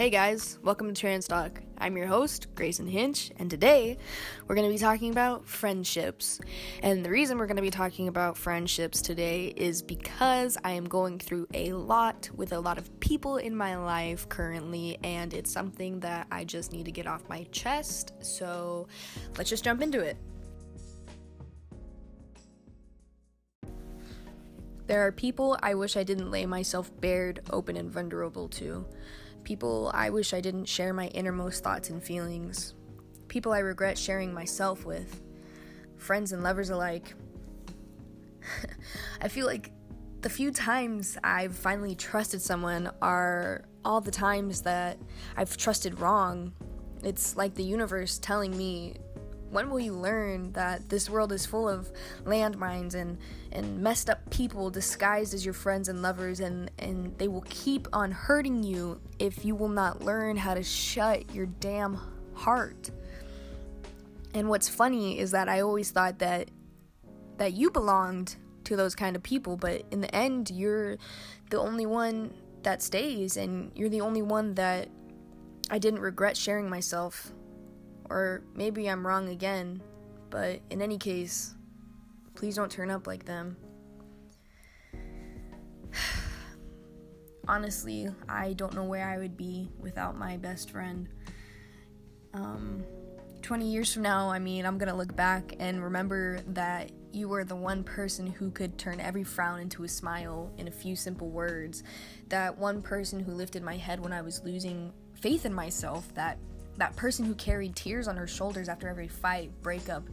Hey guys, welcome to Trans Talk. I'm your host, Grayson Hinch, and today we're going to be talking about friendships. And the reason we're going to be talking about friendships today is because I am going through a lot with a lot of people in my life currently, and it's something that I just need to get off my chest. So let's just jump into it. There are people I wish I didn't lay myself bared, open, and vulnerable to. People I wish I didn't share my innermost thoughts and feelings. People I regret sharing myself with. Friends and lovers alike. I feel like the few times I've finally trusted someone are all the times that I've trusted wrong. It's like the universe telling me when will you learn that this world is full of landmines and, and messed up people disguised as your friends and lovers and, and they will keep on hurting you if you will not learn how to shut your damn heart. And what's funny is that I always thought that that you belonged to those kind of people, but in the end you're the only one that stays and you're the only one that I didn't regret sharing myself or maybe I'm wrong again, but in any case, please don't turn up like them. Honestly, I don't know where I would be without my best friend. Um, 20 years from now, I mean, I'm gonna look back and remember that you were the one person who could turn every frown into a smile in a few simple words. That one person who lifted my head when I was losing faith in myself. That that person who carried tears on her shoulders after every fight, breakup,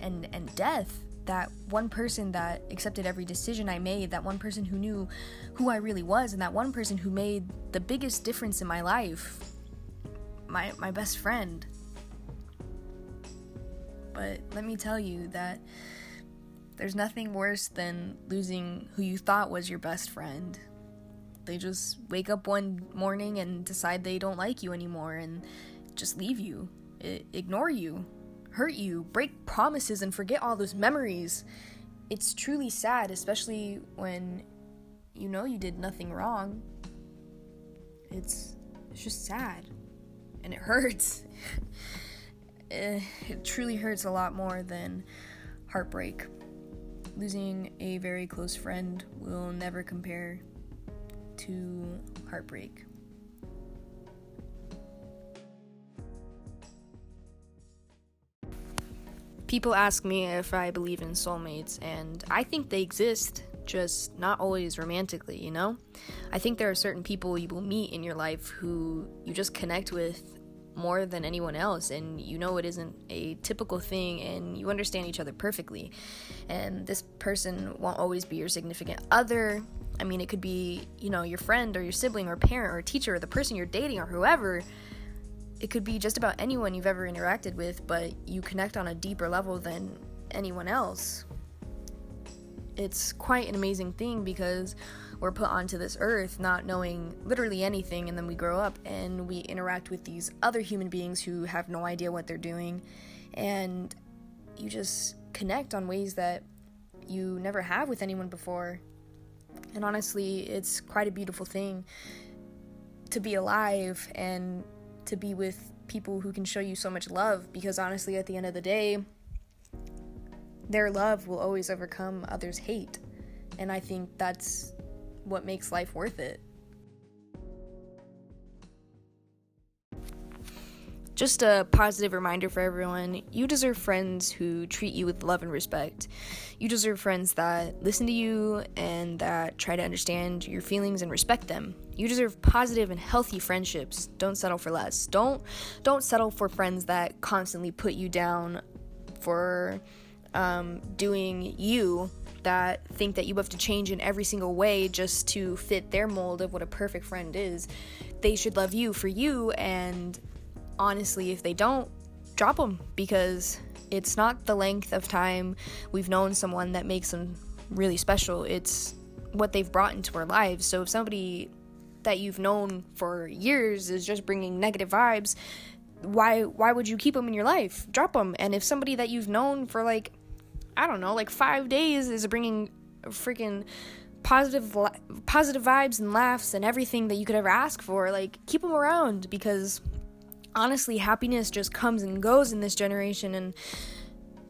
and and death. That one person that accepted every decision I made, that one person who knew who I really was, and that one person who made the biggest difference in my life. My my best friend. But let me tell you that there's nothing worse than losing who you thought was your best friend. They just wake up one morning and decide they don't like you anymore and just leave you, I- ignore you, hurt you, break promises, and forget all those memories. It's truly sad, especially when you know you did nothing wrong. It's it's just sad, and it hurts. Eh, it truly hurts a lot more than heartbreak. Losing a very close friend will never compare to heartbreak. People ask me if I believe in soulmates, and I think they exist, just not always romantically, you know? I think there are certain people you will meet in your life who you just connect with more than anyone else, and you know it isn't a typical thing, and you understand each other perfectly. And this person won't always be your significant other. I mean, it could be, you know, your friend or your sibling or parent or teacher or the person you're dating or whoever it could be just about anyone you've ever interacted with, but you connect on a deeper level than anyone else. It's quite an amazing thing because we're put onto this earth not knowing literally anything, and then we grow up and we interact with these other human beings who have no idea what they're doing, and you just connect on ways that you never have with anyone before. And honestly, it's quite a beautiful thing to be alive and to be with people who can show you so much love because honestly, at the end of the day, their love will always overcome others' hate. And I think that's what makes life worth it. Just a positive reminder for everyone you deserve friends who treat you with love and respect. You deserve friends that listen to you and that try to understand your feelings and respect them. You deserve positive and healthy friendships. Don't settle for less. Don't don't settle for friends that constantly put you down for um, doing you that think that you have to change in every single way just to fit their mold of what a perfect friend is. They should love you for you and honestly, if they don't, drop them because it's not the length of time we've known someone that makes them really special. It's what they've brought into our lives. So if somebody that you've known for years is just bringing negative vibes, why why would you keep them in your life? Drop them. And if somebody that you've known for like I don't know, like 5 days is bringing freaking positive positive vibes and laughs and everything that you could ever ask for. Like keep them around because honestly, happiness just comes and goes in this generation and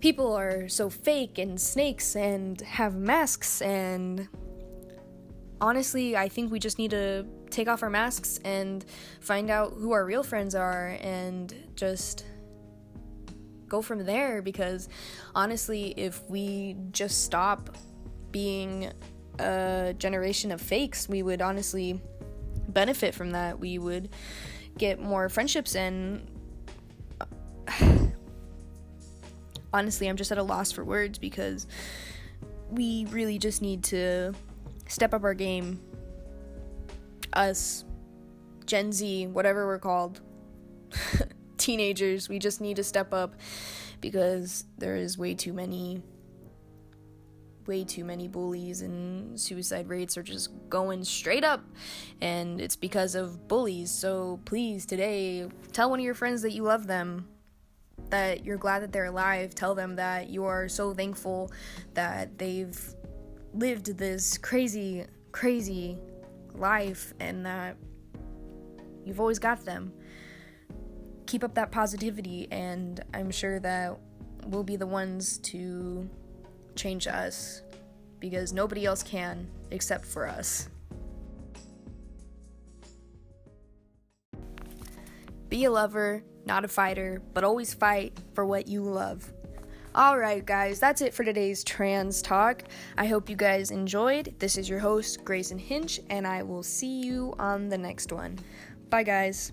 people are so fake and snakes and have masks and honestly, I think we just need to take off our masks and find out who our real friends are and just go from there because honestly, if we just stop being a generation of fakes, we would honestly benefit from that. We would get more friendships and honestly, I'm just at a loss for words because we really just need to step up our game. Us, Gen Z, whatever we're called, teenagers, we just need to step up because there is way too many way too many bullies and suicide rates are just going straight up. And it's because of bullies. So please today tell one of your friends that you love them that you're glad that they're alive. Tell them that you are so thankful that they've lived this crazy, crazy life and that you've always got them. Keep up that positivity, and I'm sure that we'll be the ones to change us because nobody else can except for us. Be a lover, not a fighter, but always fight for what you love. Alright, guys, that's it for today's trans talk. I hope you guys enjoyed. This is your host, Grayson Hinch, and I will see you on the next one. Bye, guys.